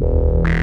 Bye.